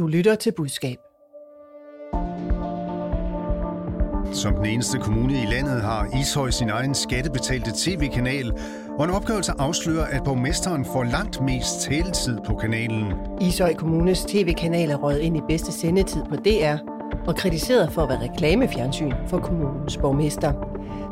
Du lytter til budskab. Som den eneste kommune i landet har Ishøj sin egen skattebetalte tv-kanal, og en opgørelse afslører, at borgmesteren får langt mest taletid på kanalen. Ishøj Kommunes tv-kanal er røget ind i bedste sendetid på DR og kritiseret for at være reklamefjernsyn for kommunens borgmester.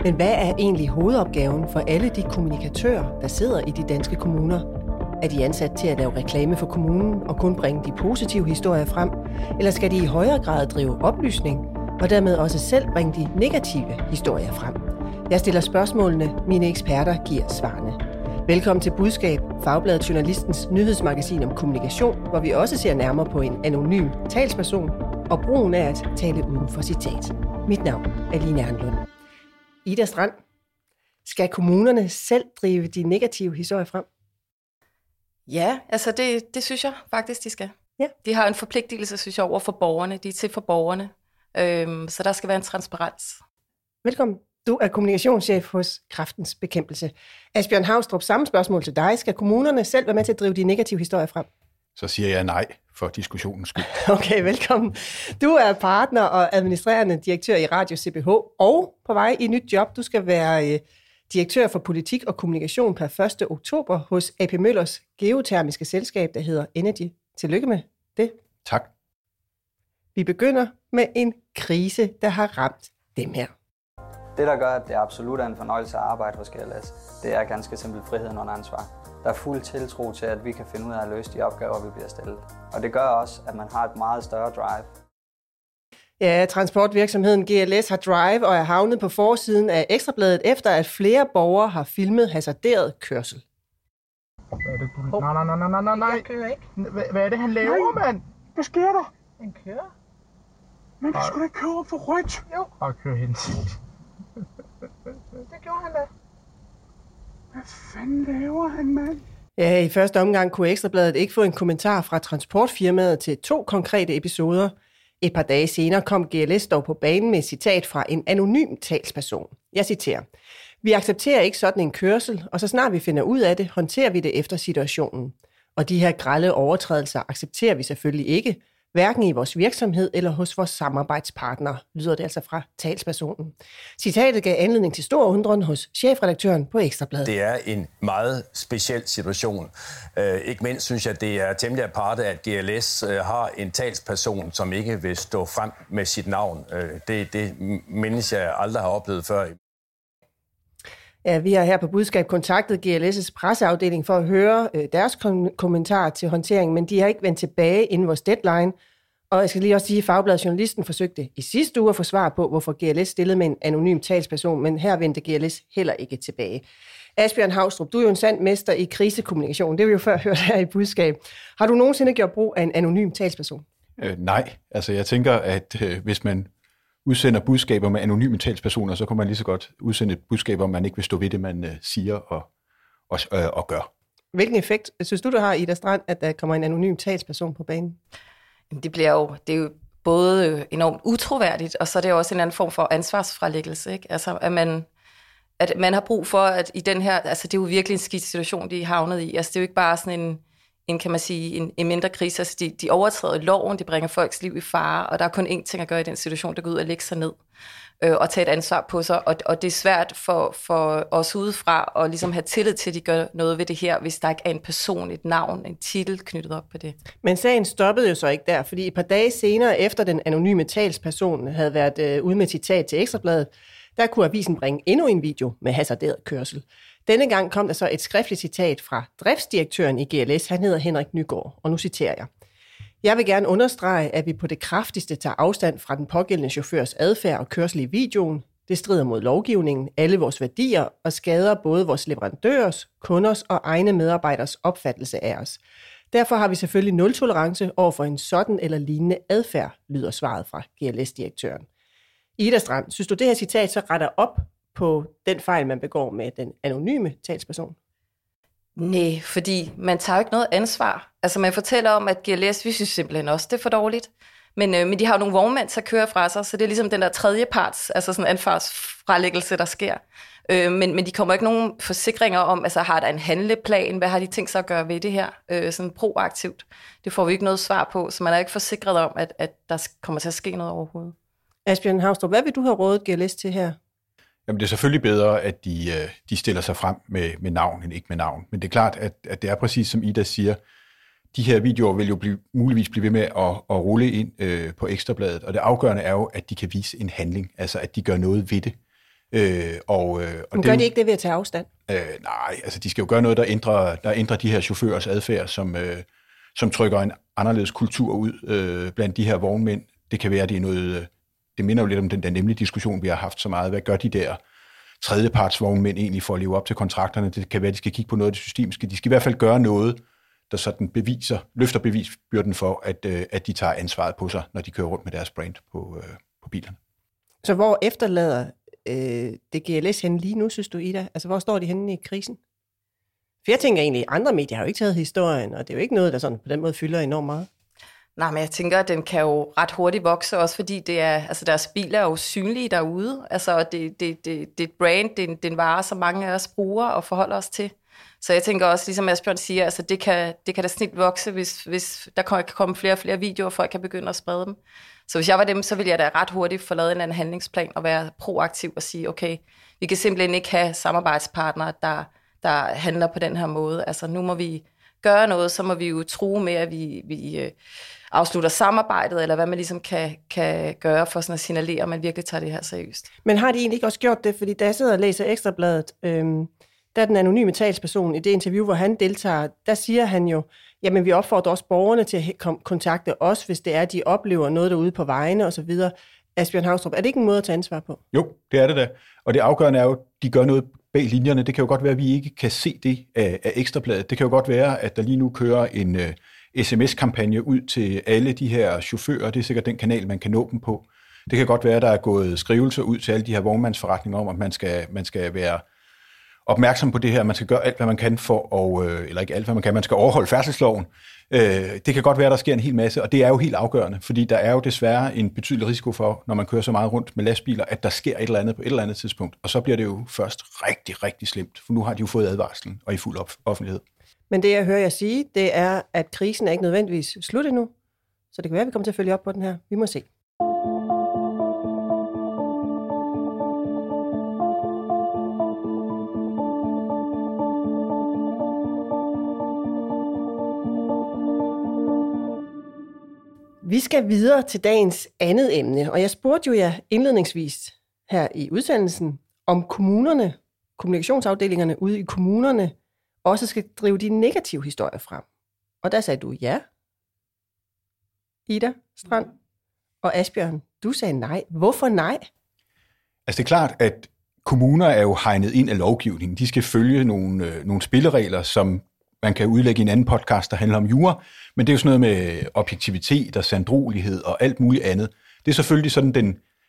Men hvad er egentlig hovedopgaven for alle de kommunikatører, der sidder i de danske kommuner? Er de ansat til at lave reklame for kommunen og kun bringe de positive historier frem? Eller skal de i højere grad drive oplysning og dermed også selv bringe de negative historier frem? Jeg stiller spørgsmålene, mine eksperter giver svarene. Velkommen til Budskab, Fagbladet Journalistens nyhedsmagasin om kommunikation, hvor vi også ser nærmere på en anonym talsperson og brugen af at tale uden for citat. Mit navn er Line Ernlund. Ida Strand, skal kommunerne selv drive de negative historier frem? Ja, altså det, det synes jeg faktisk, de skal. Ja. De har en forpligtelse, synes jeg, over for borgerne. De er til for borgerne. Øhm, så der skal være en transparens. Velkommen. Du er kommunikationschef hos Kraftens Bekæmpelse. Asbjørn Havstrup, samme spørgsmål til dig. Skal kommunerne selv være med til at drive de negative historier frem? Så siger jeg nej for diskussionens skyld. Okay, velkommen. Du er partner og administrerende direktør i Radio CBH, og på vej i nyt job. Du skal være øh, direktør for politik og kommunikation per 1. oktober hos AP Møllers geotermiske selskab, der hedder Energy. Tillykke med det. Tak. Vi begynder med en krise, der har ramt dem her. Det, der gør, at det absolut er en fornøjelse at arbejde hos GLS, det er ganske simpelt friheden under ansvar. Der er fuld tiltro til, at vi kan finde ud af at løse de opgaver, vi bliver stillet. Og det gør også, at man har et meget større drive. Ja, transportvirksomheden GLS har Drive og er havnet på forsiden af Ekstrabladet, efter at flere borgere har filmet hasarderet kørsel. Hvad er det, du... Nej, nej, nej, nej, nej, nej, nej. Jeg kører ikke. Hvad, hvad er det, han laver, mand? Hvad sker der? Han kører. Men du skulle da ikke køre op for rødt. Jo, Bare kør hen. det gjorde han da. Hvad fanden laver han, mand? Ja, i første omgang kunne Ekstrabladet ikke få en kommentar fra transportfirmaet til to konkrete episoder. Et par dage senere kom GLS dog på banen med et citat fra en anonym talsperson. Jeg citerer. Vi accepterer ikke sådan en kørsel, og så snart vi finder ud af det, håndterer vi det efter situationen. Og de her grælde overtrædelser accepterer vi selvfølgelig ikke, hverken i vores virksomhed eller hos vores samarbejdspartnere, lyder det altså fra talspersonen. Citatet gav anledning til stor undren hos chefredaktøren på Ekstrabladet. Det er en meget speciel situation. Øh, ikke mindst synes jeg, det er temmelig aparte, at GLS øh, har en talsperson, som ikke vil stå frem med sit navn. Øh, det, det mindes jeg aldrig har oplevet før. Ja, vi har her på Budskab kontaktet GLS' presseafdeling for at høre øh, deres kom- kommentar til håndteringen, men de har ikke vendt tilbage inden vores deadline. Og jeg skal lige også sige, at Fagbladet Journalisten forsøgte i sidste uge at få svar på, hvorfor GLS stillede med en anonym talsperson, men her vendte GLS heller ikke tilbage. Asbjørn Havstrup, du er jo en sand mester i krisekommunikation. Det har vi jo før hørt her i Budskab. Har du nogensinde gjort brug af en anonym talsperson? Øh, nej, altså jeg tænker, at øh, hvis man udsender budskaber med anonyme talspersoner, så kan man lige så godt udsende et budskab, om man ikke vil stå ved det, man øh, siger og, og, øh, og gør. Hvilken effekt synes du, der har, Ida Strand, at der kommer en anonym talsperson på banen? Jamen, Det bliver jo, det er jo både øh, enormt utroværdigt, og så er det jo også en anden form for ansvarsfralæggelse. Ikke? Altså, at man, at man har brug for, at i den her, altså det er jo virkelig en skidt situation, de er havnet i. Altså det er jo ikke bare sådan en, en kan man sige, en, en mindre krise. Altså de, de overtræder loven, de bringer folks liv i fare, og der er kun én ting at gøre i den situation, der går ud og lægge sig ned øh, og tage et ansvar på sig. Og, og det er svært for, for os udefra at ligesom have tillid til, at de gør noget ved det her, hvis der ikke er en person, et navn, en titel knyttet op på det. Men sagen stoppede jo så ikke der, fordi et par dage senere, efter den anonyme talsperson havde været øh, ude med citat til Ekstrabladet, der kunne avisen bringe endnu en video med hasarderet kørsel. Denne gang kom der så et skriftligt citat fra driftsdirektøren i GLS, han hedder Henrik Nygaard, og nu citerer jeg. Jeg vil gerne understrege, at vi på det kraftigste tager afstand fra den pågældende chaufførs adfærd og kørsel i videoen. Det strider mod lovgivningen, alle vores værdier og skader både vores leverandørers, kunders og egne medarbejderes opfattelse af os. Derfor har vi selvfølgelig nul tolerance over for en sådan eller lignende adfærd, lyder svaret fra GLS-direktøren. Ida Strand, synes du det her citat så retter op på den fejl, man begår med den anonyme talsperson? Nej, fordi man tager jo ikke noget ansvar. Altså man fortæller om, at GLS, vi synes simpelthen også, det er for dårligt. Men, øh, men de har jo nogle vognmænd, der kører fra sig, så det er ligesom den der tredje parts, altså sådan ansvarsfralæggelse, der sker. Øh, men, men de kommer ikke nogen forsikringer om, altså har der en handleplan, hvad har de tænkt sig at gøre ved det her, øh, sådan proaktivt. Det får vi ikke noget svar på, så man er ikke forsikret om, at, at der kommer til at ske noget overhovedet. Asbjørn Havstrup, hvad vil du have rådet GLS til her? Jamen det er selvfølgelig bedre, at de, øh, de stiller sig frem med, med navn end ikke med navn. Men det er klart, at, at det er præcis som Ida siger, de her videoer vil jo blive, muligvis blive ved med at, at rulle ind øh, på Ekstrabladet, og det afgørende er jo, at de kan vise en handling, altså at de gør noget ved det. Øh, og, øh, og Men gør det, de ikke det ved at tage afstand? Øh, nej, altså de skal jo gøre noget, der ændrer, der ændrer de her chaufførers adfærd, som, øh, som trykker en anderledes kultur ud øh, blandt de her vognmænd. Det kan være, at det er noget, øh, det minder jo lidt om den der nemlige diskussion, vi har haft så meget. Hvad gør de der tredjepartsvognmænd egentlig for at leve op til kontrakterne? Det kan være, at de skal kigge på noget af det systemiske. De skal i hvert fald gøre noget, der sådan beviser, løfter bevisbyrden for, at, øh, at de tager ansvaret på sig, når de kører rundt med deres brand på, øh, på bilerne. Så hvor efterlader øh, det GLS henne lige nu, synes du, Ida? Altså, hvor står de henne i krisen? For jeg tænker egentlig, andre medier har jo ikke taget historien, og det er jo ikke noget, der sådan på den måde fylder enormt meget. Nej, men jeg tænker, at den kan jo ret hurtigt vokse, også fordi det er, altså deres biler er jo synlige derude. Altså, det, det, det, det er et brand, det er, en, det er en vare, som mange af os bruger og forholder os til. Så jeg tænker også, ligesom Asbjørn siger, altså det kan, det kan da snit vokse, hvis, hvis der kan komme flere og flere videoer, og folk kan begynde at sprede dem. Så hvis jeg var dem, så ville jeg da ret hurtigt få lavet en anden handlingsplan og være proaktiv og sige, okay, vi kan simpelthen ikke have samarbejdspartnere, der, der handler på den her måde. Altså nu må vi gøre noget, så må vi jo true med, at vi, vi øh, afslutter samarbejdet, eller hvad man ligesom kan, kan gøre for sådan at signalere, at man virkelig tager det her seriøst. Men har de egentlig ikke også gjort det? Fordi da jeg sidder og læser Ekstrabladet, øhm, der er den anonyme talsperson i det interview, hvor han deltager, der siger han jo, jamen vi opfordrer også borgerne til at kontakte os, hvis det er, at de oplever noget derude på vejene osv. Asbjørn Havstrup, er det ikke en måde at tage ansvar på? Jo, det er det da. Og det afgørende er jo, at de gør noget bag linjerne. Det kan jo godt være, at vi ikke kan se det af, af ekstrabladet. Det kan jo godt være, at der lige nu kører en uh, sms-kampagne ud til alle de her chauffører. Det er sikkert den kanal, man kan nå dem på. Det kan godt være, at der er gået skrivelser ud til alle de her vognmandsforretninger om, at man skal, man skal være opmærksom på det her. Man skal gøre alt, hvad man kan for og, øh, eller ikke alt, hvad man kan, man skal overholde færdselsloven. Øh, det kan godt være, at der sker en hel masse, og det er jo helt afgørende, fordi der er jo desværre en betydelig risiko for, når man kører så meget rundt med lastbiler, at der sker et eller andet på et eller andet tidspunkt, og så bliver det jo først rigtig, rigtig slemt, for nu har de jo fået advarslen og i fuld offentlighed. Men det, jeg hører jer sige, det er, at krisen er ikke nødvendigvis slut endnu, så det kan være, at vi kommer til at følge op på den her. Vi må se. Vi skal videre til dagens andet emne, og jeg spurgte jo jer indledningsvis her i udsendelsen, om kommunerne, kommunikationsafdelingerne ude i kommunerne, også skal drive de negative historier frem. Og der sagde du ja, Ida Strand, og Asbjørn, du sagde nej. Hvorfor nej? Altså det er klart, at kommuner er jo hegnet ind af lovgivningen. De skal følge nogle, øh, nogle spilleregler, som man kan udlægge i en anden podcast, der handler om jura, men det er jo sådan noget med objektivitet og sandrolighed og alt muligt andet. Det er selvfølgelig sådan den,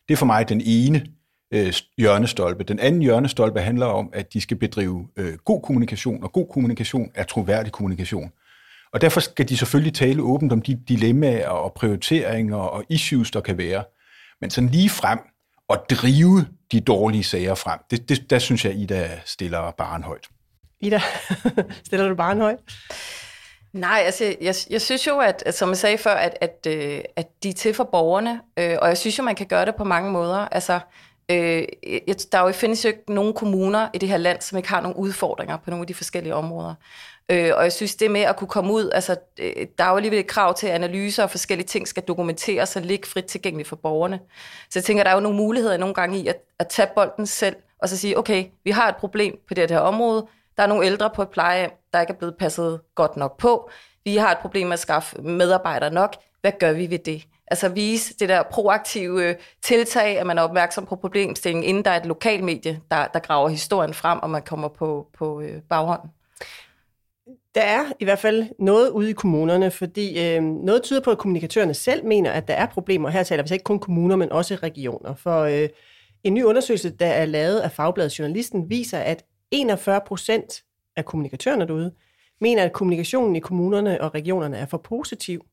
det er for mig den ene øh, hjørnestolpe. Den anden hjørnestolpe handler om, at de skal bedrive øh, god kommunikation, og god kommunikation er troværdig kommunikation. Og derfor skal de selvfølgelig tale åbent om de dilemmaer og prioriteringer og issues, der kan være. Men sådan lige frem og drive de dårlige sager frem, det, det, der synes jeg, Ida stiller barn højt. Ida, stiller du bare en høj? Nej, altså jeg, jeg synes jo, at, at som jeg sagde før, at, at, øh, at de er til for borgerne, øh, og jeg synes jo, man kan gøre det på mange måder. Altså, øh, der jo, findes jo ikke nogen kommuner i det her land, som ikke har nogle udfordringer på nogle af de forskellige områder. Øh, og jeg synes, det med at kunne komme ud, altså øh, der er jo alligevel et krav til, at analyser og forskellige ting skal dokumenteres og ligge frit tilgængeligt for borgerne. Så jeg tænker, der er jo nogle muligheder nogle gange i at, at tage bolden selv, og så sige, okay, vi har et problem på det her område, der er nogle ældre på et plejehjem, der ikke er blevet passet godt nok på. Vi har et problem med at skaffe medarbejdere nok. Hvad gør vi ved det? Altså vise det der proaktive tiltag, at man er opmærksom på problemstillingen, inden der er et lokalmedie, der, der graver historien frem, og man kommer på, på øh, baghånden. Der er i hvert fald noget ude i kommunerne, fordi øh, noget tyder på, at kommunikatørerne selv mener, at der er problemer. Her taler vi ikke kun kommuner, men også regioner. For øh, en ny undersøgelse, der er lavet af Fagbladet Journalisten, viser, at 41 procent af kommunikatørerne derude mener, at kommunikationen i kommunerne og regionerne er for positiv,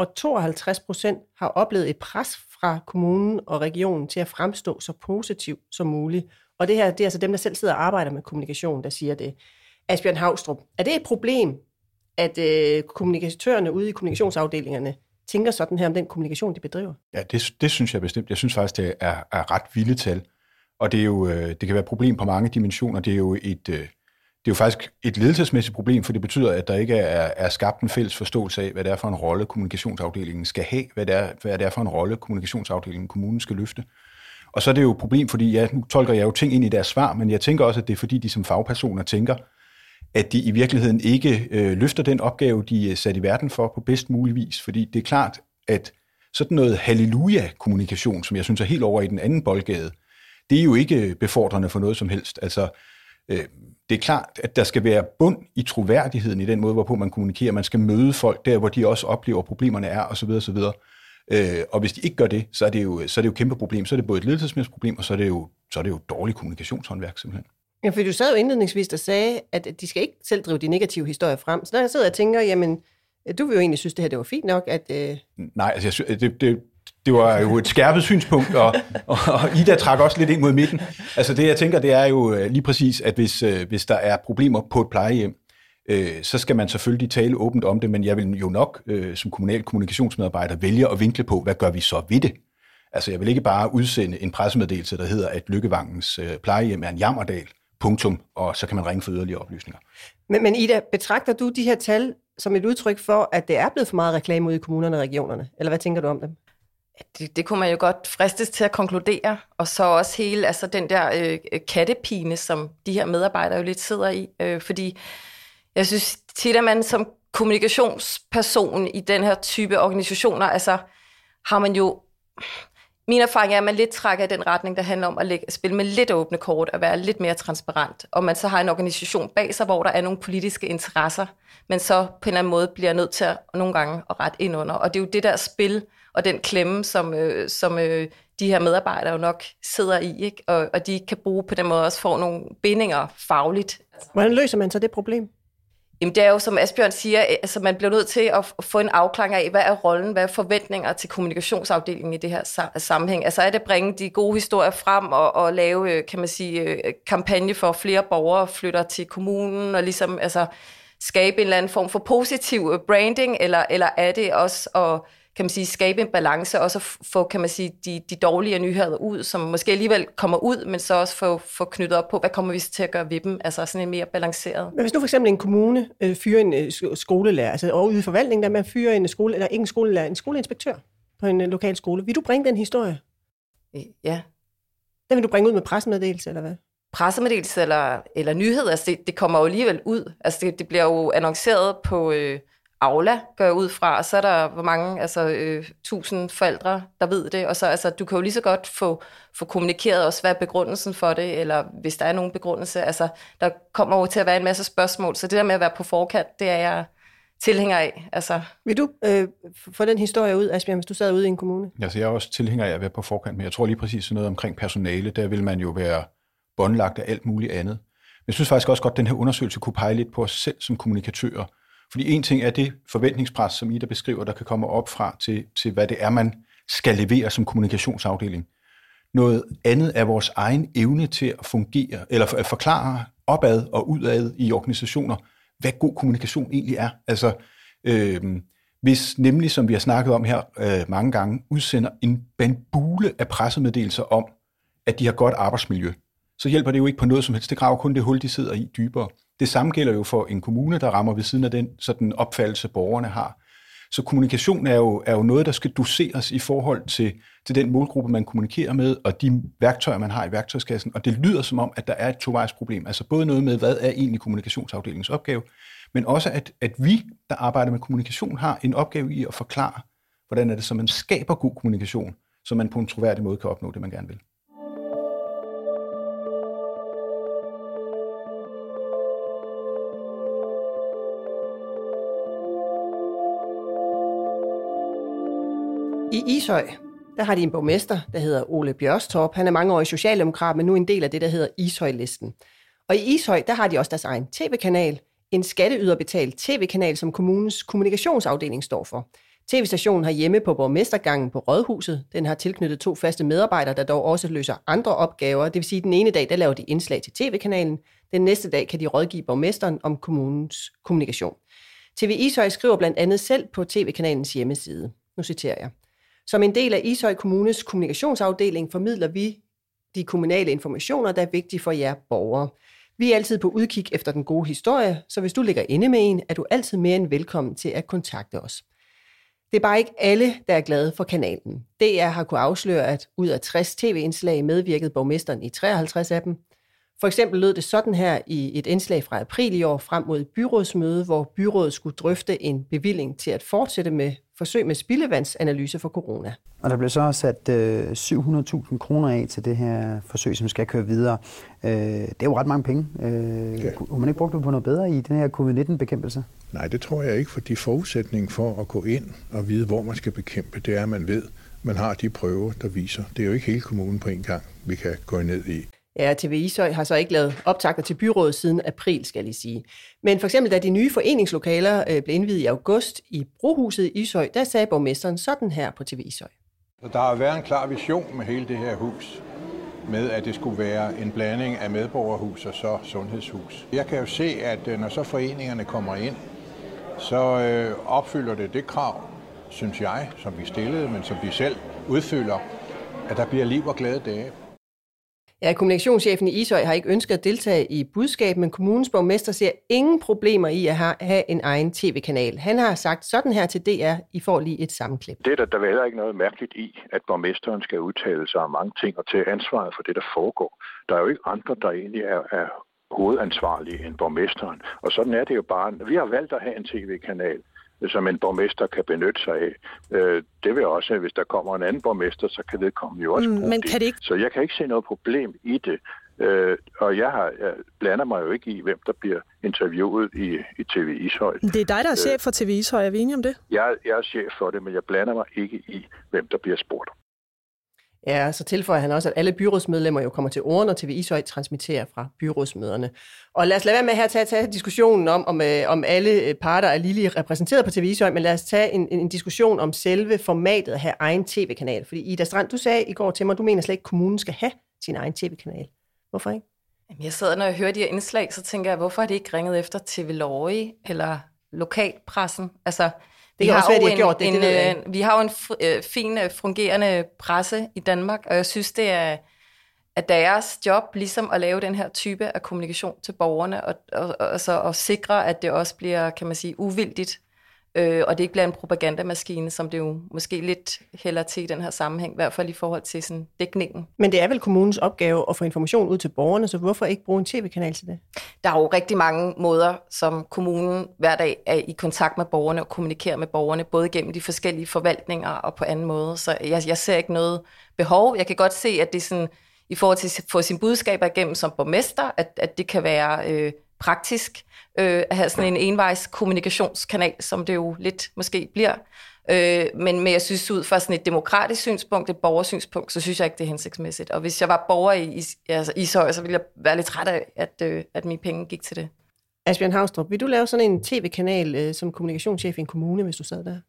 og 52 procent har oplevet et pres fra kommunen og regionen til at fremstå så positiv som muligt. Og det her, det er altså dem, der selv sidder og arbejder med kommunikation, der siger det. Asbjørn Havstrup, er det et problem, at øh, kommunikatørerne ude i kommunikationsafdelingerne tænker sådan her om den kommunikation, de bedriver? Ja, det, det synes jeg bestemt. Jeg synes faktisk, det er, er ret vilde tal. Og det, er jo, øh, det kan være et problem på mange dimensioner. Det er jo et, øh, det er jo faktisk et ledelsesmæssigt problem, for det betyder, at der ikke er, er skabt en fælles forståelse af, hvad det er for en rolle kommunikationsafdelingen skal have, hvad det er, hvad det er for en rolle kommunikationsafdelingen kommunen skal løfte. Og så er det jo et problem, fordi ja, nu tolker jeg jo ting ind i deres svar, men jeg tænker også, at det er fordi, de som fagpersoner tænker, at de i virkeligheden ikke øh, løfter den opgave, de er sat i verden for på bedst mulig vis. Fordi det er klart, at sådan noget halleluja-kommunikation, som jeg synes er helt over i den anden boldgade, det er jo ikke befordrende for noget som helst. Altså, øh, det er klart, at der skal være bund i troværdigheden i den måde, hvorpå man kommunikerer. Man skal møde folk der, hvor de også oplever, at problemerne er, osv. osv. Øh, og hvis de ikke gør det, så er det jo, så er det jo et kæmpe problem. Så er det både et ledelsesmæssigt problem, og så er det jo, så er det jo dårlig kommunikationshåndværk simpelthen. Ja, for du sad jo indledningsvis og sagde, at de skal ikke selv drive de negative historier frem. Så når jeg sidder og tænker, jamen, du vil jo egentlig synes, det her det var fint nok, at... Øh... Nej, altså, jeg synes, det, det, det var jo et skærpet synspunkt, og, og, og Ida trak også lidt ind mod midten. Altså det, jeg tænker, det er jo øh, lige præcis, at hvis, øh, hvis der er problemer på et plejehjem, øh, så skal man selvfølgelig tale åbent om det, men jeg vil jo nok øh, som kommunal kommunikationsmedarbejder vælge at vinkle på, hvad gør vi så ved det? Altså jeg vil ikke bare udsende en pressemeddelelse, der hedder, at Lykkevangens øh, plejehjem er en jammerdal, punktum, og så kan man ringe for yderligere oplysninger. Men, men Ida, betragter du de her tal som et udtryk for, at det er blevet for meget reklame ude i kommunerne og regionerne? Eller hvad tænker du om dem? Det, det kunne man jo godt fristes til at konkludere, og så også hele altså den der øh, kattepine, som de her medarbejdere jo lidt sidder i, øh, fordi jeg synes tit, at man som kommunikationsperson i den her type organisationer, altså har man jo min erfaring er, at man lidt trækker i den retning, der handler om at lægge, spille med lidt åbne kort og være lidt mere transparent. Og man så har en organisation bag sig, hvor der er nogle politiske interesser, men så på en eller anden måde bliver nødt til at nogle gange at rette ind under. Og det er jo det der spil og den klemme, som, øh, som øh, de her medarbejdere jo nok sidder i, ikke? Og, og de kan bruge på den måde også få nogle bindinger fagligt. Hvordan løser man så det problem? Jamen det er jo, som Asbjørn siger, altså man bliver nødt til at få en afklaring af, hvad er rollen, hvad er forventninger til kommunikationsafdelingen i det her sammenhæng. Altså er det at bringe de gode historier frem og, og lave, øh, kan man sige, øh, kampagne for flere borgere flytter til kommunen og ligesom altså, skabe en eller anden form for positiv branding, eller, eller er det også at kan man sige, skabe en balance, og så få, kan man sige, de, de dårlige nyheder ud, som måske alligevel kommer ud, men så også få, få knyttet op på, hvad kommer vi til at gøre ved dem, altså sådan en mere balanceret. Men hvis nu for eksempel en kommune øh, fyrer en øh, skolelærer, altså over ude i forvaltningen, der man fyrer en skole, eller ikke en skolelærer, en skoleinspektør på en øh, lokal skole, vil du bringe den historie? Ja. Den vil du bringe ud med pressemeddelelse, eller hvad? pressemeddelelse eller, eller nyhed, altså det, det kommer jo alligevel ud. Altså det, det bliver jo annonceret på, øh, Aula, gør jeg ud fra, og så er der hvor mange, altså øh, tusind forældre, der ved det, og så altså, du kan jo lige så godt få, få kommunikeret også, hvad er begrundelsen for det, eller hvis der er nogen begrundelse, altså der kommer jo til at være en masse spørgsmål, så det der med at være på forkant, det er jeg tilhænger af. Altså. Vil du øh, få den historie ud, Asbjørn, hvis du sad ude i en kommune? Altså, jeg er også tilhænger af at være på forkant, men jeg tror lige præcis sådan noget omkring personale, der vil man jo være båndlagt af alt muligt andet. Men jeg synes faktisk også godt, at den her undersøgelse kunne pege lidt på os selv som kommunikatører, fordi en ting er det forventningspres, som Ida beskriver, der kan komme op fra til, til, hvad det er, man skal levere som kommunikationsafdeling. Noget andet er vores egen evne til at fungere, eller at forklare opad og udad i organisationer, hvad god kommunikation egentlig er. Altså, øh, hvis nemlig, som vi har snakket om her øh, mange gange, udsender en bandbule af pressemeddelelser om, at de har godt arbejdsmiljø, så hjælper det jo ikke på noget som helst. Det graver kun det hul, de sidder i dybere. Det samme gælder jo for en kommune, der rammer ved siden af den sådan opfattelse, borgerne har. Så kommunikation er jo, er jo noget, der skal doseres i forhold til, til den målgruppe, man kommunikerer med, og de værktøjer, man har i værktøjskassen. Og det lyder som om, at der er et tovejsproblem. Altså både noget med, hvad er egentlig kommunikationsafdelingens opgave, men også at, at vi, der arbejder med kommunikation, har en opgave i at forklare, hvordan er det, så man skaber god kommunikation, så man på en troværdig måde kan opnå det, man gerne vil. Ishøj, der har de en borgmester, der hedder Ole Bjørstorp. Han er mange år i socialdemokrat, men nu en del af det, der hedder Ishøj-listen. Og i Ishøj, der har de også deres egen tv-kanal, en skatteyderbetalt tv-kanal, som kommunens kommunikationsafdeling står for. TV-stationen har hjemme på borgmestergangen på Rådhuset. Den har tilknyttet to faste medarbejdere, der dog også løser andre opgaver. Det vil sige, at den ene dag, der laver de indslag til tv-kanalen. Den næste dag kan de rådgive borgmesteren om kommunens kommunikation. TV Ishøj skriver blandt andet selv på tv-kanalens hjemmeside. Nu citerer jeg. Som en del af Ishøj Kommunes kommunikationsafdeling formidler vi de kommunale informationer, der er vigtige for jer borgere. Vi er altid på udkig efter den gode historie, så hvis du ligger inde med en, er du altid mere end velkommen til at kontakte os. Det er bare ikke alle, der er glade for kanalen. DR har kunne afsløre, at ud af 60 tv-indslag medvirkede borgmesteren i 53 af dem. For eksempel lød det sådan her i et indslag fra april i år frem mod et byrådsmøde, hvor byrådet skulle drøfte en bevilling til at fortsætte med forsøg med spildevandsanalyse for corona. Og der blev så sat øh, 700.000 kroner af til det her forsøg, som skal køre videre. Øh, det er jo ret mange penge. Øh, ja. Kunne man ikke brugt det på noget bedre i den her covid-19-bekæmpelse? Nej, det tror jeg ikke, fordi forudsætningen for at gå ind og vide, hvor man skal bekæmpe, det er, at man ved, man har de prøver, der viser. Det er jo ikke hele kommunen på en gang, vi kan gå ned i. Ja, TV Ishøj har så ikke lavet optagter til byrådet siden april, skal jeg sige. Men for eksempel, da de nye foreningslokaler øh, blev indvidet i august i Brohuset i Ishøj, der sagde borgmesteren sådan her på TV Ishøj. Der har været en klar vision med hele det her hus, med at det skulle være en blanding af medborgerhus og så sundhedshus. Jeg kan jo se, at øh, når så foreningerne kommer ind, så øh, opfylder det det krav, synes jeg, som vi stillede, men som vi selv udfylder, at der bliver liv og glade dage. Ja, kommunikationschefen i Ishøj har ikke ønsket at deltage i budskab, men kommunens borgmester ser ingen problemer i at have en egen tv-kanal. Han har sagt sådan her til DR, I får lige et sammenklip. Det er der, der er heller ikke noget mærkeligt i, at borgmesteren skal udtale sig om mange ting og til ansvaret for det, der foregår. Der er jo ikke andre, der egentlig er, er hovedansvarlige end borgmesteren. Og sådan er det jo bare. Vi har valgt at have en tv-kanal som en borgmester kan benytte sig af. Øh, det vil også, hvis der kommer en anden borgmester, så kan vedkommende jo også mm, bruge men kan det. Ikke... Så jeg kan ikke se noget problem i det. Øh, og jeg, har, jeg blander mig jo ikke i, hvem der bliver interviewet i, i TV Ishøj. Det er dig, der er chef for TV Ishøj. Er vi enige om det? Jeg, jeg er chef for det, men jeg blander mig ikke i, hvem der bliver spurgt. Ja, så tilføjer han også, at alle byrådsmedlemmer jo kommer til ord, når TV Ishøj transmitterer fra byrådsmøderne. Og lad os lade være med her at tage, tage diskussionen om, om, øh, om alle øh, parter er lige repræsenteret på TV Ishøj, men lad os tage en, en diskussion om selve formatet at have egen tv-kanal. Fordi Ida Strand, du sagde i går til mig, du mener slet ikke, at kommunen skal have sin egen tv-kanal. Hvorfor ikke? Jamen, jeg sidder, når jeg hører de her indslag, så tænker jeg, hvorfor er det ikke ringet efter TV Lorge eller lokalpressen? Altså, det kan også være, de har gjort det. En, det øh, vi har jo en øh, fin, øh, fungerende presse i Danmark, og jeg synes, det er, at deres job ligesom at lave den her type af kommunikation til borgerne, og, og, og, så, og sikre, at det også bliver, kan man sige, uvildigt øh, og det ikke bliver en propagandamaskine, som det jo måske lidt hælder til i den her sammenhæng, i hvert fald i forhold til sådan dækningen. Men det er vel kommunens opgave at få information ud til borgerne, så hvorfor ikke bruge en tv-kanal til det? Der er jo rigtig mange måder, som kommunen hver dag er i kontakt med borgerne og kommunikerer med borgerne, både gennem de forskellige forvaltninger og på anden måde. Så jeg, jeg ser ikke noget behov. Jeg kan godt se, at det er sådan, i forhold til at få sine budskaber igennem som borgmester, at, at det kan være øh, praktisk øh, at have sådan en envejs kommunikationskanal, som det jo lidt måske bliver. Øh, men, men jeg synes ud fra sådan et demokratisk synspunkt, et borgersynspunkt, så synes jeg ikke, det er hensigtsmæssigt. Og hvis jeg var borger i, i altså Ishøj, så ville jeg være lidt træt af, at, øh, at mine penge gik til det. Asbjørn Havstrup, vil du lave sådan en tv-kanal øh, som kommunikationschef i en kommune, hvis du sad der?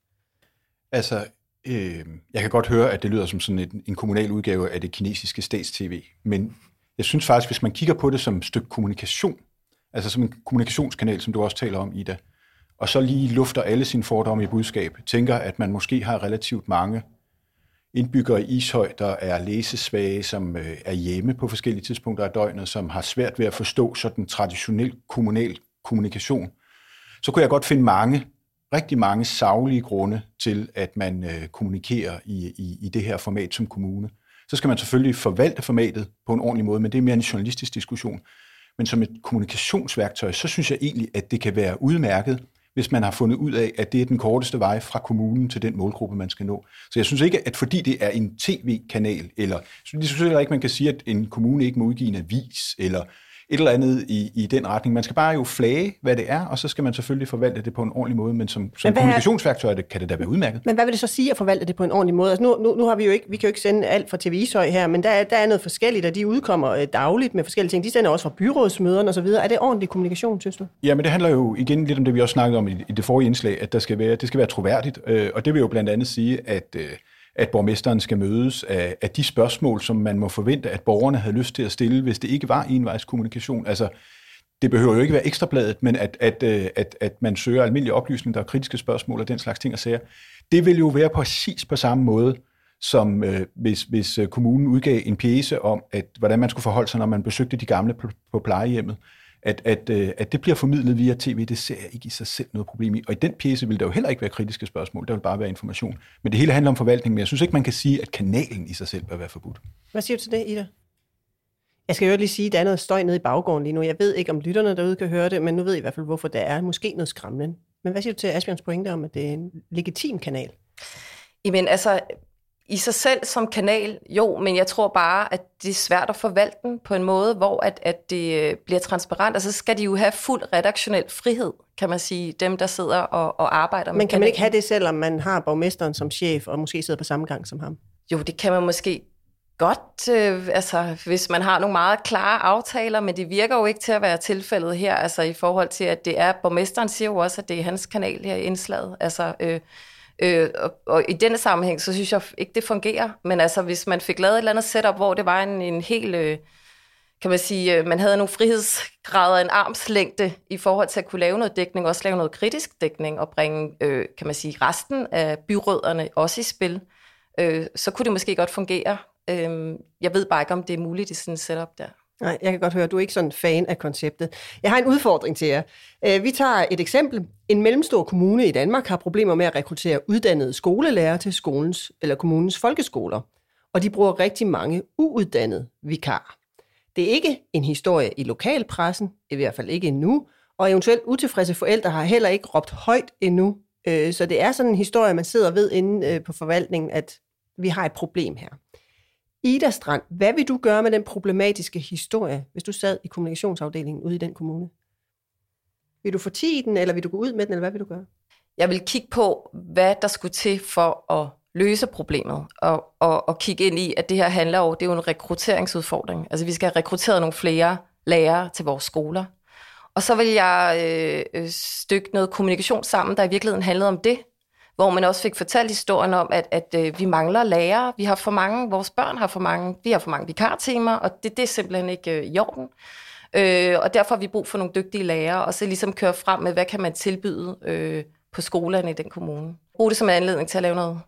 Altså, øh, jeg kan godt høre, at det lyder som sådan en, en kommunal udgave af det kinesiske stats-tv, men jeg synes faktisk, hvis man kigger på det som et stykke kommunikation, altså som en kommunikationskanal, som du også taler om, Ida, og så lige lufter alle sine fordomme i budskab, tænker, at man måske har relativt mange indbyggere i Ishøj, der er læsesvage, som øh, er hjemme på forskellige tidspunkter af døgnet, som har svært ved at forstå sådan traditionel kommunal kommunikation, så kunne jeg godt finde mange, rigtig mange savlige grunde til, at man øh, kommunikerer i, i, i det her format som kommune. Så skal man selvfølgelig forvalte formatet på en ordentlig måde, men det er mere en journalistisk diskussion. Men som et kommunikationsværktøj, så synes jeg egentlig, at det kan være udmærket, hvis man har fundet ud af, at det er den korteste vej fra kommunen til den målgruppe, man skal nå. Så jeg synes ikke, at fordi det er en tv-kanal, eller jeg synes heller ikke, man kan sige, at en kommune ikke må udgive en avis, eller et eller andet i, i den retning. Man skal bare jo flage, hvad det er, og så skal man selvfølgelig forvalte det på en ordentlig måde, men som, som Men kommunikationsværktøj det, kan det da være udmærket. Men hvad vil det så sige at forvalte det på en ordentlig måde? Altså nu, nu, nu har vi jo ikke, vi kan jo ikke sende alt fra TV Ishøj her, men der, er- der er noget forskelligt, og de udkommer øh, dagligt med forskellige ting. De sender også fra byrådsmøderne og så videre. Er det ordentlig kommunikation, synes du? Ja, men det handler jo igen lidt om det, vi også snakkede om i, i det forrige indslag, at der skal være, det skal være troværdigt, øh, og det vil jo blandt andet sige, at, øh, at borgmesteren skal mødes af, af de spørgsmål, som man må forvente, at borgerne havde lyst til at stille, hvis det ikke var envejskommunikation. Altså, det behøver jo ikke være ekstrabladet, men at, at, øh, at, at man søger almindelig oplysning, der er kritiske spørgsmål og den slags ting og sager. Det vil jo være præcis på samme måde, som øh, hvis, hvis øh, kommunen udgav en pjæse om, at, hvordan man skulle forholde sig, når man besøgte de gamle på, på plejehjemmet. At, at, øh, at det bliver formidlet via tv, det ser jeg ikke i sig selv noget problem i. Og i den pjece vil der jo heller ikke være kritiske spørgsmål, der vil bare være information. Men det hele handler om forvaltning, men jeg synes ikke, man kan sige, at kanalen i sig selv bør være forbudt. Hvad siger du til det, Ida? Jeg skal jo lige sige, at der er noget støj nede i baggården lige nu. Jeg ved ikke, om lytterne derude kan høre det, men nu ved jeg i hvert fald, hvorfor der er måske noget skræmmende. Men hvad siger du til Asbjørns pointe om, at det er en legitim kanal? Jamen altså, i sig selv som kanal, jo, men jeg tror bare, at det er svært at forvalte den på en måde, hvor at, at det øh, bliver transparent. Altså, så skal de jo have fuld redaktionel frihed, kan man sige, dem, der sidder og, og arbejder med Men kan man ikke have det, selvom man har borgmesteren som chef, og måske sidder på samme gang som ham? Jo, det kan man måske godt, øh, altså hvis man har nogle meget klare aftaler, men det virker jo ikke til at være tilfældet her, altså i forhold til, at det er, borgmesteren siger jo også, at det er hans kanal her i indslaget, altså... Øh, Øh, og, og i denne sammenhæng, så synes jeg ikke, det fungerer. Men altså, hvis man fik lavet et eller andet setup, hvor det var en, en helt, øh, kan man sige, øh, man havde nogle frihedsgrader, en armslængde i forhold til at kunne lave noget dækning, også lave noget kritisk dækning, og bringe, øh, kan man sige, resten af byrødderne også i spil, øh, så kunne det måske godt fungere. Øh, jeg ved bare ikke, om det er muligt i sådan et setup der. Nej, jeg kan godt høre, at du er ikke sådan en fan af konceptet. Jeg har en udfordring til jer. Øh, vi tager et eksempel. En mellemstor kommune i Danmark har problemer med at rekruttere uddannede skolelærer til skolens eller kommunens folkeskoler, og de bruger rigtig mange uuddannede vikarer. Det er ikke en historie i lokalpressen, i hvert fald ikke endnu, og eventuelt utilfredse forældre har heller ikke råbt højt endnu. Øh, så det er sådan en historie, man sidder ved inde øh, på forvaltningen, at vi har et problem her. Ida Strand, hvad vil du gøre med den problematiske historie, hvis du sad i kommunikationsafdelingen ude i den kommune? Vil du fortige den, eller vil du gå ud med den, eller hvad vil du gøre? Jeg vil kigge på, hvad der skulle til for at løse problemet, og, og, og kigge ind i, at det her handler om, det er jo en rekrutteringsudfordring. Altså vi skal have rekrutteret nogle flere lærere til vores skoler. Og så vil jeg øh, øh stykke noget kommunikation sammen, der i virkeligheden handlede om det, hvor man også fik fortalt historien om, at, at øh, vi mangler lærere, vi har for mange, vores børn har for mange, vi har for mange vikartimer, og det, det er simpelthen ikke øh, i orden. Øh, og derfor har vi brug for nogle dygtige lærere, og så ligesom køre frem med, hvad kan man tilbyde øh, på skolerne i den kommune. Brug det som en anledning til at lave noget.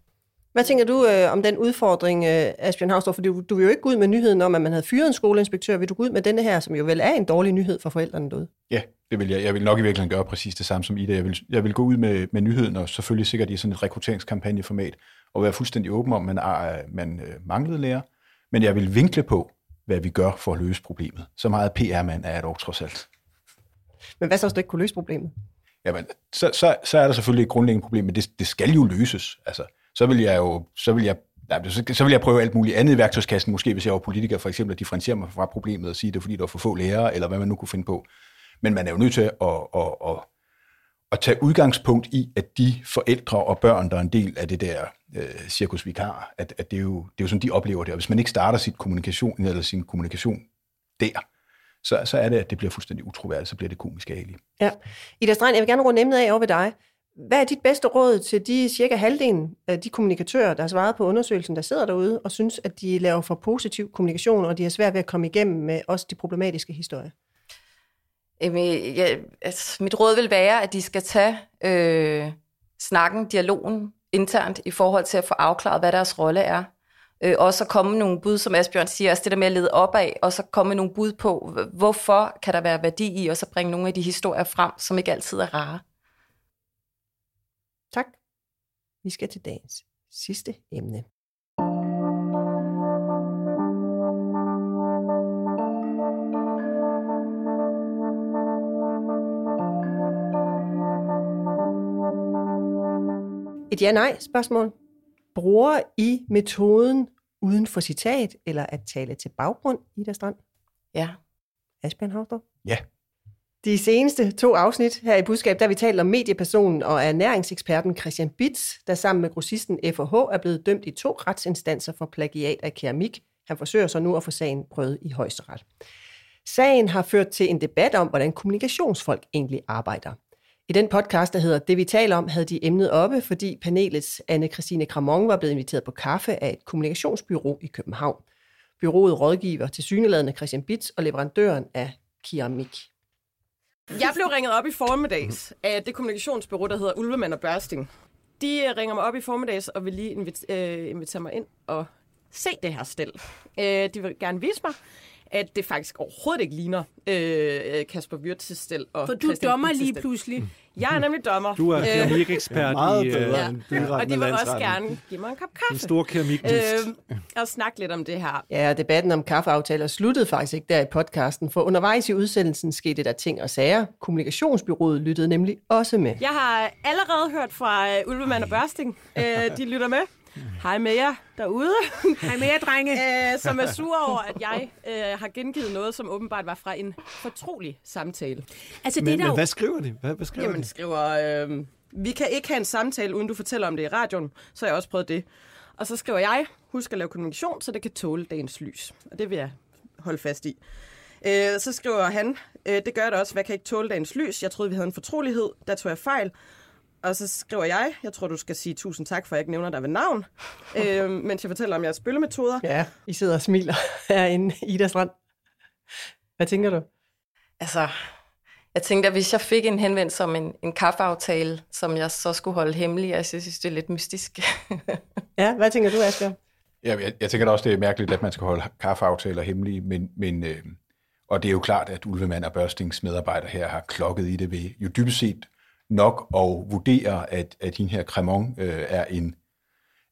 Hvad tænker du øh, om den udfordring, øh, Asbjørn Havstorff? For du, du vil jo ikke gå ud med nyheden om, at man havde fyret en skoleinspektør. Vil du gå ud med denne her, som jo vel er en dårlig nyhed for forældrene derude? Ja, det vil jeg. Jeg vil nok i virkeligheden gøre præcis det samme som Ida. Jeg vil, jeg vil gå ud med, med nyheden, og selvfølgelig sikkert i sådan et rekrutteringskampagneformat, og være fuldstændig åben om, at man, er, man øh, manglede lærer. Men jeg vil vinkle på, hvad vi gør for at løse problemet. Så meget PR-mand er jeg dog trods alt. Men hvad så, hvis du ikke kunne løse problemet? Jamen, så, så, så er der selvfølgelig et grundlæggende problem, men det, det skal jo løses. Altså, så vil jeg jo, så vil jeg, nej, så, så vil jeg prøve alt muligt andet i værktøjskassen, måske hvis jeg var politiker, for eksempel at differentiere mig fra problemet og sige, at det er fordi, der er for få lærere, eller hvad man nu kunne finde på. Men man er jo nødt til at, at, at, at, at tage udgangspunkt i, at de forældre og børn, der er en del af det der øh, cirkusvikar, at, at det, er jo, det er jo sådan, de oplever det. Og hvis man ikke starter sit kommunikation, eller sin kommunikation der, så, så er det, at det bliver fuldstændig utroværdigt, så bliver det komisk ærligt. Ja. Ida Strand, jeg vil gerne runde emnet af over ved dig. Hvad er dit bedste råd til de cirka halvdelen af de kommunikatører, der har svaret på undersøgelsen, der sidder derude og synes, at de laver for positiv kommunikation, og de har svært ved at komme igennem med også de problematiske historier? Jamen, ja, altså, mit råd vil være, at de skal tage øh, snakken, dialogen internt i forhold til at få afklaret, hvad deres rolle er. Øh, og så komme med nogle bud, som Asbjørn siger, altså det der med at lede opad, og så komme med nogle bud på, hvorfor kan der være værdi i, og så bringe nogle af de historier frem, som ikke altid er rare. Tak. Vi skal til dagens sidste emne. Et ja-nej-spørgsmål. Bruger I metoden uden for citat, eller at tale til baggrund, Ida Strand? Ja. Asbjørn Havstrup? Ja. De seneste to afsnit her i Budskab, der vi talt om mediepersonen og ernæringseksperten Christian Bits, der sammen med grossisten FH er blevet dømt i to retsinstanser for plagiat af keramik. Han forsøger så nu at få sagen prøvet i højesteret. Sagen har ført til en debat om, hvordan kommunikationsfolk egentlig arbejder. I den podcast, der hedder Det vi taler om, havde de emnet oppe, fordi panelets Anne-Christine Kramon var blevet inviteret på kaffe af et kommunikationsbyrå i København. Byrået rådgiver til syneladende Christian Bits og leverandøren af keramik. Jeg blev ringet op i formiddags af det kommunikationsbureau, der hedder Ulvemand og Børsting. De øh, ringer mig op i formiddags og vil lige øh, invitere mig ind og se det her stel. Øh, de vil gerne vise mig, at det faktisk overhovedet ikke ligner øh, Kasper Wirtz's stel. Og For du Christian dommer lige pludselig. Jeg er nemlig dommer. Du er Øh, keramikekspert Meget i øh, bedre Ja. Og de vil også gerne give mig en kop en kaffe. stor keramikdyst. Øh, og snakke lidt om det her. Ja, debatten om kaffeaftaler sluttede faktisk ikke der i podcasten, for undervejs i udsendelsen skete der ting og sager. Kommunikationsbyrået lyttede nemlig også med. Jeg har allerede hørt fra uh, Ulvemand og Børsting. Uh, de lytter med. Hej med jer derude. Hej med jer, drenge. Uh, som er sure over, at jeg uh, har gengivet noget, som åbenbart var fra en fortrolig samtale. Altså, det Men, er der men jo... hvad skriver de? Hvad, hvad skriver Jamen, de? skriver, øh, vi kan ikke have en samtale, uden du fortæller om det i radioen. Så har jeg også prøvet det. Og så skriver jeg, husk at lave kommunikation, så det kan tåle dagens lys. Og det vil jeg holde fast i. Øh, så skriver han, øh, det gør det også, hvad kan ikke tåle dagens lys? Jeg troede, vi havde en fortrolighed. Der tog jeg fejl. Og så skriver jeg, jeg tror, du skal sige tusind tak, for at jeg ikke nævner dig ved navn, øh, mens jeg fortæller om jeres spillemetoder. Ja, I sidder og smiler herinde i Ida Strand. Hvad tænker du? Altså, jeg tænkte, at hvis jeg fik en henvendelse om en, en kaffeaftale, som jeg så skulle holde hemmelig, altså, jeg synes, det er lidt mystisk. Ja, hvad tænker du, Asbjørn? Ja, jeg, jeg tænker da også, det er mærkeligt, at man skal holde kaffeaftaler hemmelige, men, men øh, og det er jo klart, at Ulvemand og Børstings medarbejdere her har klokket i det ved jo dybest set nok at vurdere, at, at din her Cremon øh, er en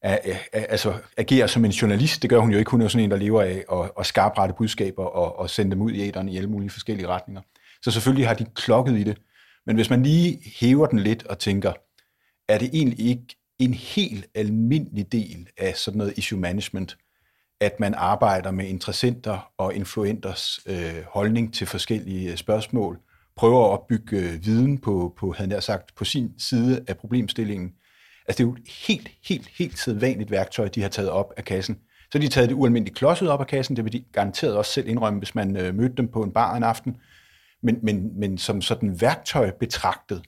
er, er, er, altså agerer som en journalist. Det gør hun jo ikke. Hun er jo sådan en, der lever af at, at skarprette budskaber og, og sende dem ud i æderen i alle mulige forskellige retninger. Så selvfølgelig har de klokket i det. Men hvis man lige hæver den lidt og tænker, er det egentlig ikke en helt almindelig del af sådan noget issue management, at man arbejder med interessenter og influenters øh, holdning til forskellige øh, spørgsmål, prøver at opbygge øh, viden på, på, havde jeg sagt, på sin side af problemstillingen. Altså det er jo et helt, helt, helt sædvanligt værktøj, de har taget op af kassen. Så de har taget det ualmindeligt klodset op af kassen, det vil de garanteret også selv indrømme, hvis man øh, mødte dem på en bar en aften. Men, men, men som sådan værktøj betragtet,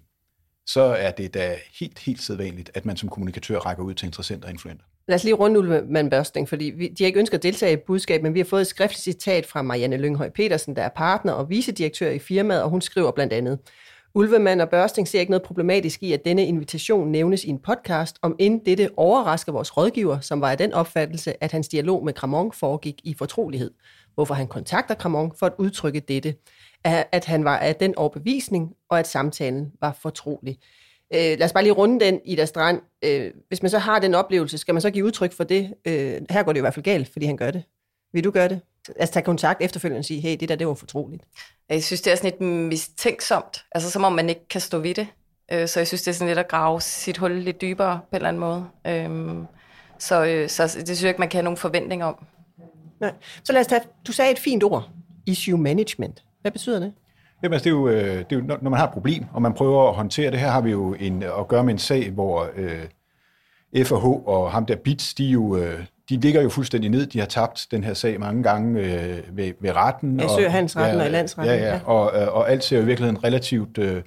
så er det da helt, helt sædvanligt, at man som kommunikatør rækker ud til interessenter og influenter. Lad os lige runde Ulvemann Børsting, fordi vi, de har ikke ønsket at deltage i budskab, men vi har fået et skriftligt citat fra Marianne Lynghøj Petersen, der er partner og vicedirektør i firmaet, og hun skriver blandt andet, Ulvemand og Børsting ser ikke noget problematisk i, at denne invitation nævnes i en podcast, om end dette overrasker vores rådgiver, som var af den opfattelse, at hans dialog med Kramon foregik i fortrolighed. Hvorfor han kontakter Kramon for at udtrykke dette, at han var af den overbevisning, og at samtalen var fortrolig. Øh, lad os bare lige runde den i der strand. Øh, hvis man så har den oplevelse, skal man så give udtryk for det? Øh, her går det i hvert fald galt, fordi han gør det. Vil du gøre det? Altså tage kontakt efterfølgende og sige, hey, det der, det var fortroligt. Jeg synes, det er sådan lidt mistænksomt, altså som om man ikke kan stå ved det. Øh, Så jeg synes, det er sådan lidt at grave sit hul lidt dybere på en eller anden måde. Øhm, Så, øh, så det synes jeg ikke, man kan have nogen forventning om. Nej. Så lad os tage, du sagde et fint ord, issue management. Hvad betyder det? Jamen, altså, det, er jo, øh, det er jo, når man har et problem, og man prøver at håndtere det. Her har vi jo en, at gøre med en sag, hvor øh, FH og ham der Bits, de, jo, øh, de ligger jo fuldstændig ned. De har tabt den her sag mange gange øh, ved, ved retten. Ja, Sø- Handelsretten og i landsretten, Ja, ja. ja. Og, øh, og alt ser jo i virkeligheden relativt øh,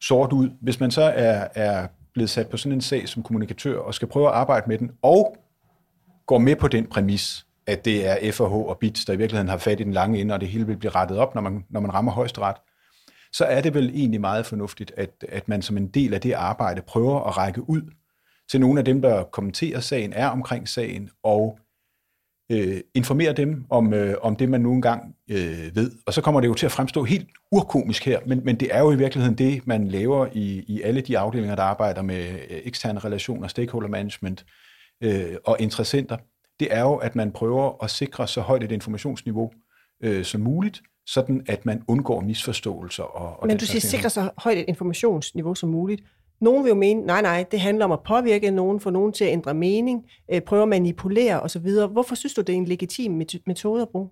sort ud. Hvis man så er, er blevet sat på sådan en sag som kommunikatør, og skal prøve at arbejde med den, og går med på den præmis, at det er FH og BITS, der i virkeligheden har fat i den lange ende, og det hele vil blive rettet op, når man, når man rammer højesteret, så er det vel egentlig meget fornuftigt, at, at man som en del af det arbejde prøver at række ud til nogle af dem, der kommenterer sagen, er omkring sagen, og øh, informere dem om, øh, om det, man nu engang øh, ved. Og så kommer det jo til at fremstå helt urkomisk her, men, men det er jo i virkeligheden det, man laver i, i alle de afdelinger, der arbejder med øh, eksterne relationer, stakeholder management øh, og interessenter. Det er jo, at man prøver at sikre så højt et informationsniveau øh, som muligt, sådan at man undgår misforståelser. Og, og Men du siger sikre så højt et informationsniveau som muligt. Nogen vil jo mene, nej, nej, det handler om at påvirke nogen, få nogen til at ændre mening, øh, prøve at manipulere osv. Hvorfor synes du, det er en legitim met- metode at bruge?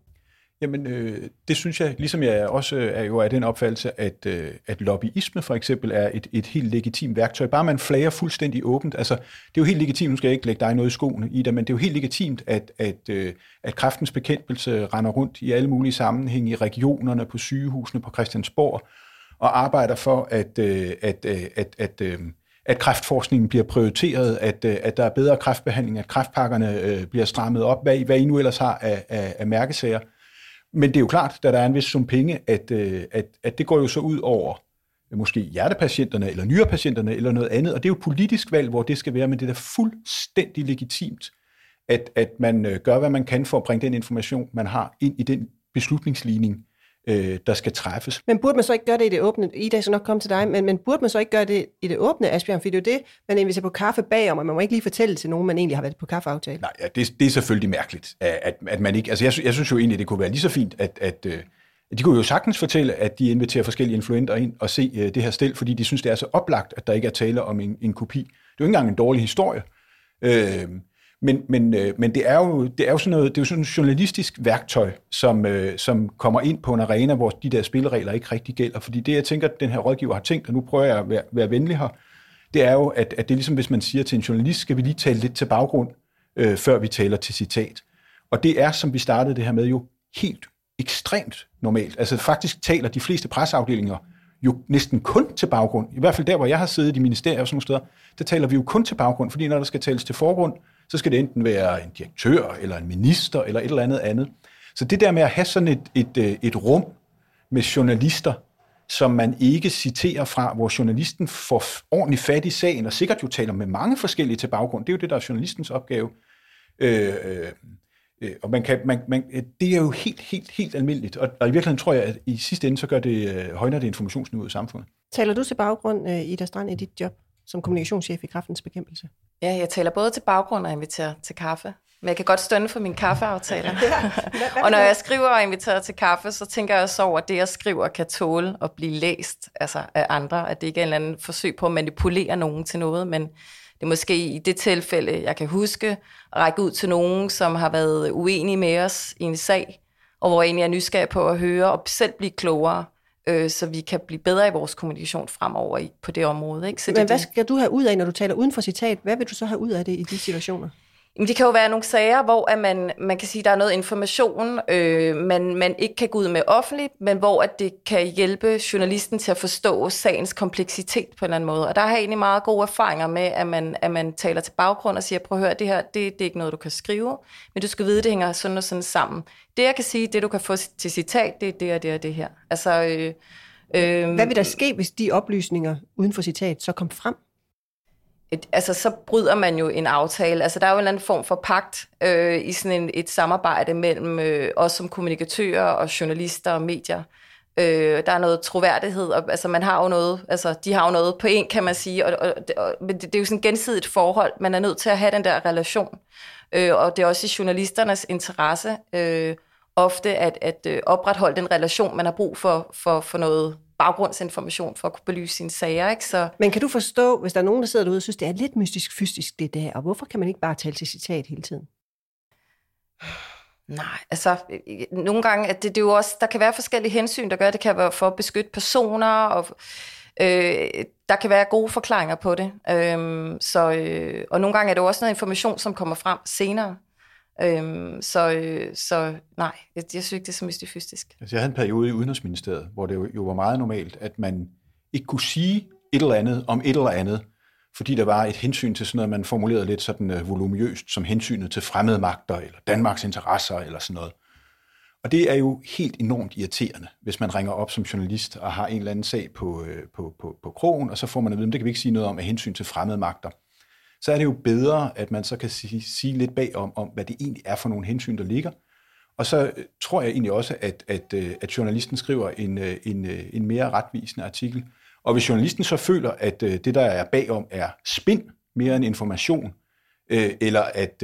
Jamen, øh, det synes jeg, ligesom jeg også øh, er jo af den opfattelse, at, øh, at lobbyisme for eksempel er et, et helt legitimt værktøj. Bare man flager fuldstændig åbent. Altså, det er jo helt legitimt, nu skal jeg ikke lægge dig noget i skoene i men det er jo helt legitimt, at, at, øh, at kraftens bekæmpelse render rundt i alle mulige sammenhænge i regionerne, på sygehusene, på Christiansborg, og arbejder for, at, øh, at, øh, at, at, øh, at kræftforskningen bliver prioriteret, at, øh, at der er bedre kræftbehandling, at kræftpakkerne øh, bliver strammet op, hvad, hvad I nu ellers har af, af, af mærkesager. Men det er jo klart, da der er en vis sum penge, at, øh, at, at det går jo så ud over øh, måske hjertepatienterne eller nyrepatienterne eller noget andet, og det er jo et politisk valg, hvor det skal være, men det er da fuldstændig legitimt, at, at man øh, gør, hvad man kan for at bringe den information, man har, ind i den beslutningsligning, øh, der skal træffes. Men burde man så ikke gøre det i det åbne? Ida skal nok komme til dig, men, men burde man så ikke gøre det i det åbne, Asbjørn? For det er jo det, man inviterer på kaffe bagom, og man må ikke lige fortælle til nogen, man egentlig har været på kaffeaftale. Nej, ja, det, det er selvfølgelig mærkeligt, at, at man ikke... Altså, jeg, jeg synes jo egentlig, det kunne være lige så fint, at, at, øh, de kunne jo sagtens fortælle, at de inviterer forskellige influenter ind og se uh, det her stil, fordi de synes, det er så oplagt, at der ikke er tale om en, en kopi. Det er jo ikke engang en dårlig historie. Øh, men, men, øh, men det er jo det er jo sådan noget, det er jo sådan et journalistisk værktøj, som, øh, som kommer ind på en arena, hvor de der spilleregler ikke rigtig gælder. Fordi det, jeg tænker, at den her rådgiver har tænkt, og nu prøver jeg at være, være venlig her, det er jo, at, at det er ligesom, hvis man siger til en journalist, skal vi lige tale lidt til baggrund, øh, før vi taler til citat. Og det er, som vi startede det her med, jo helt ekstremt normalt. Altså faktisk taler de fleste presseafdelinger jo næsten kun til baggrund. I hvert fald der, hvor jeg har siddet i ministerier og sådan nogle steder, der taler vi jo kun til baggrund, fordi når der skal tales til forgrund, så skal det enten være en direktør, eller en minister, eller et eller andet andet. Så det der med at have sådan et, et, øh, et rum med journalister, som man ikke citerer fra, hvor journalisten får ordentligt fat i sagen, og sikkert jo taler med mange forskellige til baggrund. Det er jo det, der er journalistens opgave. Øh, øh, øh og man kan, man, man, øh, det er jo helt, helt, helt almindeligt. Og, og i virkeligheden tror jeg, at i sidste ende, så gør det, øh, højner det informationsniveauet i samfundet. Taler du til baggrund, Ida Strand, i dit job som kommunikationschef i kraftens bekæmpelse? Ja, jeg taler både til baggrund og inviterer til kaffe. Men jeg kan godt stønne for mine kaffeaftaler. ja. og når jeg skriver og inviterer til kaffe, så tænker jeg også over, at det, jeg skriver, kan tåle at blive læst altså af andre. At det ikke er en eller anden forsøg på at manipulere nogen til noget, men det er måske i det tilfælde, jeg kan huske, at række ud til nogen, som har været uenige med os i en sag, og hvor jeg egentlig er nysgerrig på at høre og selv blive klogere øh, så vi kan blive bedre i vores kommunikation fremover i, på det område. Ikke? Så Men det, hvad skal du have ud af, når du taler uden for citat? Hvad vil du så have ud af det i de situationer? Jamen, det kan jo være nogle sager, hvor at man, man kan sige, at der er noget information, øh, man, man ikke kan gå ud med offentligt, men hvor at det kan hjælpe journalisten til at forstå sagens kompleksitet på en eller anden måde. Og der har jeg egentlig meget gode erfaringer med, at man, at man taler til baggrund og siger, prøv at høre, det her det, det er ikke noget, du kan skrive, men du skal vide, det hænger sådan og sådan sammen. Det jeg kan sige, det du kan få til citat, det er det og det og det her. Altså, øh, øh, Hvad vil der ske, hvis de oplysninger uden for citat så kom frem? Et, altså så bryder man jo en aftale. Altså der er jo en eller anden form for pagt øh, i sådan en, et samarbejde mellem øh, os som kommunikatører og journalister og medier. Øh, der er noget troværdighed, og altså man har jo noget, altså de har jo noget på en, kan man sige, og, og, og men det, det er jo sådan et gensidigt forhold. Man er nødt til at have den der relation, øh, og det er også i journalisternes interesse øh, ofte at, at øh, opretholde den relation, man har brug for, for, for noget baggrundsinformation for at kunne belyse sine sager. Ikke? Så... Men kan du forstå, hvis der er nogen, der sidder derude og synes, det er lidt mystisk-fystisk det der, og hvorfor kan man ikke bare tale til citat hele tiden? Nej, altså nogle gange, at det, det er jo også, der kan være forskellige hensyn, der gør, det kan være for at beskytte personer, og øh, der kan være gode forklaringer på det. Øh, så, øh, og nogle gange er det jo også noget information, som kommer frem senere. Øhm, så, øh, så nej, jeg, jeg synes ikke, det er så mystifystisk. Altså, jeg havde en periode i Udenrigsministeriet, hvor det jo, jo var meget normalt, at man ikke kunne sige et eller andet om et eller andet, fordi der var et hensyn til sådan noget, man formulerede lidt sådan øh, volumøst, som hensynet til fremmede magter, eller Danmarks interesser, eller sådan noget. Og det er jo helt enormt irriterende, hvis man ringer op som journalist og har en eller anden sag på, øh, på, på, på krogen, og så får man at vide, at det kan vi ikke sige noget om af hensyn til fremmede magter så er det jo bedre, at man så kan sige, sige lidt bag om, om, hvad det egentlig er for nogle hensyn, der ligger. Og så øh, tror jeg egentlig også, at, at, øh, at journalisten skriver en, øh, en, en mere retvisende artikel. Og hvis journalisten så føler, at det, der er bagom, er spind mere end information, eller at,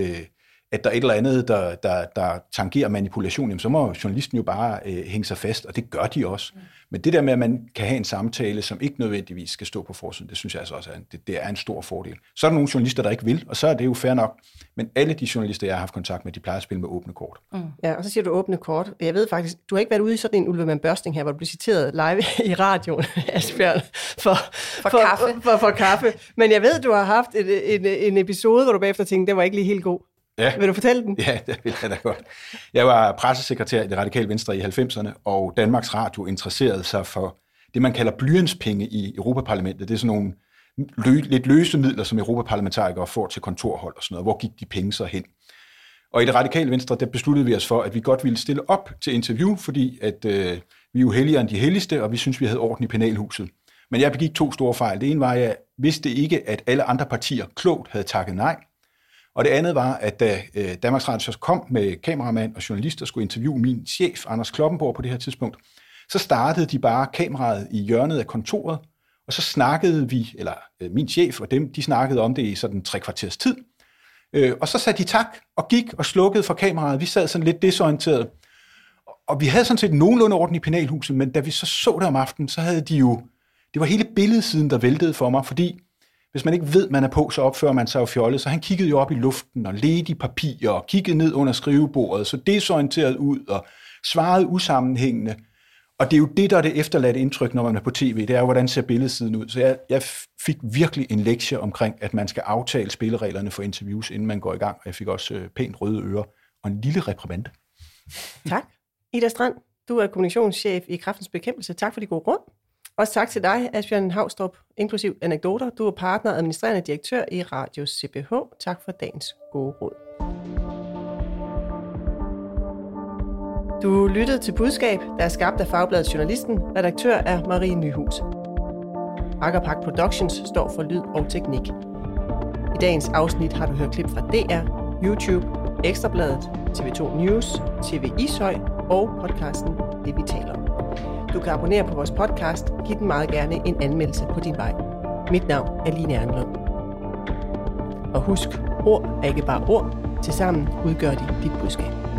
at der er et eller andet, der, der, der tangerer manipulation, jamen, så må journalisten jo bare øh, hænge sig fast, og det gør de også. Mm. Men det der med, at man kan have en samtale, som ikke nødvendigvis skal stå på forsiden, det synes jeg altså også er en, det, det er en stor fordel. Så er der nogle journalister, der ikke vil, og så er det jo fair nok. Men alle de journalister, jeg har haft kontakt med, de plejer at spille med åbne kort. Mm. Ja, og så siger du åbne kort. Jeg ved faktisk, du har ikke været ude i sådan en Ulveman Børsting her, hvor du bliver citeret live i radioen, Asbjørn, for, for, for, kaffe. For, for, for kaffe. Men jeg ved, du har haft en, en, en episode, hvor du bagefter tænkte, det var ikke lige helt god. Ja. Vil du fortælle den? Ja, det vil jeg da godt. Jeg var pressesekretær i det radikale venstre i 90'erne, og Danmarks Radio interesserede sig for det, man kalder blyantspenge i Europaparlamentet. Det er sådan nogle lø, lidt løse midler, som europaparlamentarikere får til kontorhold og sådan noget. Hvor gik de penge så hen? Og i det radikale venstre, der besluttede vi os for, at vi godt ville stille op til interview, fordi at, øh, vi er jo helligere end de helligste, og vi synes, vi havde orden i penalhuset. Men jeg begik to store fejl. Det ene var, at jeg vidste ikke, at alle andre partier klogt havde takket nej. Og det andet var, at da øh, Danmarks Radio så kom med kameramand og journalister skulle interviewe min chef, Anders Kloppenborg, på det her tidspunkt, så startede de bare kameraet i hjørnet af kontoret, og så snakkede vi, eller øh, min chef og dem, de snakkede om det i sådan tre kvarters tid. Øh, og så sagde de tak og gik og slukkede for kameraet. Vi sad sådan lidt desorienteret. Og vi havde sådan set nogenlunde orden i penalhuset, men da vi så så det om aftenen, så havde de jo, det var hele billedsiden, der væltede for mig, fordi hvis man ikke ved, man er på, så opfører man sig jo fjollet. Så han kiggede jo op i luften og ledte i papirer og kiggede ned under skrivebordet, så desorienteret ud og svarede usammenhængende. Og det er jo det, der er det efterladte indtryk, når man er på tv. Det er jo, hvordan ser billedsiden ud. Så jeg, jeg fik virkelig en lektie omkring, at man skal aftale spillereglerne for interviews, inden man går i gang. Og jeg fik også øh, pænt røde ører og en lille reprimande. Tak. Ida Strand, du er kommunikationschef i Kraftens Bekæmpelse. Tak for de gode råd. Også tak til dig, Asbjørn Havstrup, inklusiv anekdoter. Du er partner og administrerende direktør i Radio CBH. Tak for dagens gode råd. Du lyttede til budskab, der er skabt af Fagbladet Journalisten. Redaktør er Marie Nyhus. Akkerpark Productions står for lyd og teknik. I dagens afsnit har du hørt klip fra DR, YouTube, Ekstrabladet, TV2 News, TV Ishøj og podcasten Det vi taler om. Du kan abonnere på vores podcast. Giv den meget gerne en anmeldelse på din vej. Mit navn er Line Ernlund. Og husk, ord er ikke bare ord. Tilsammen udgør de dit budskab.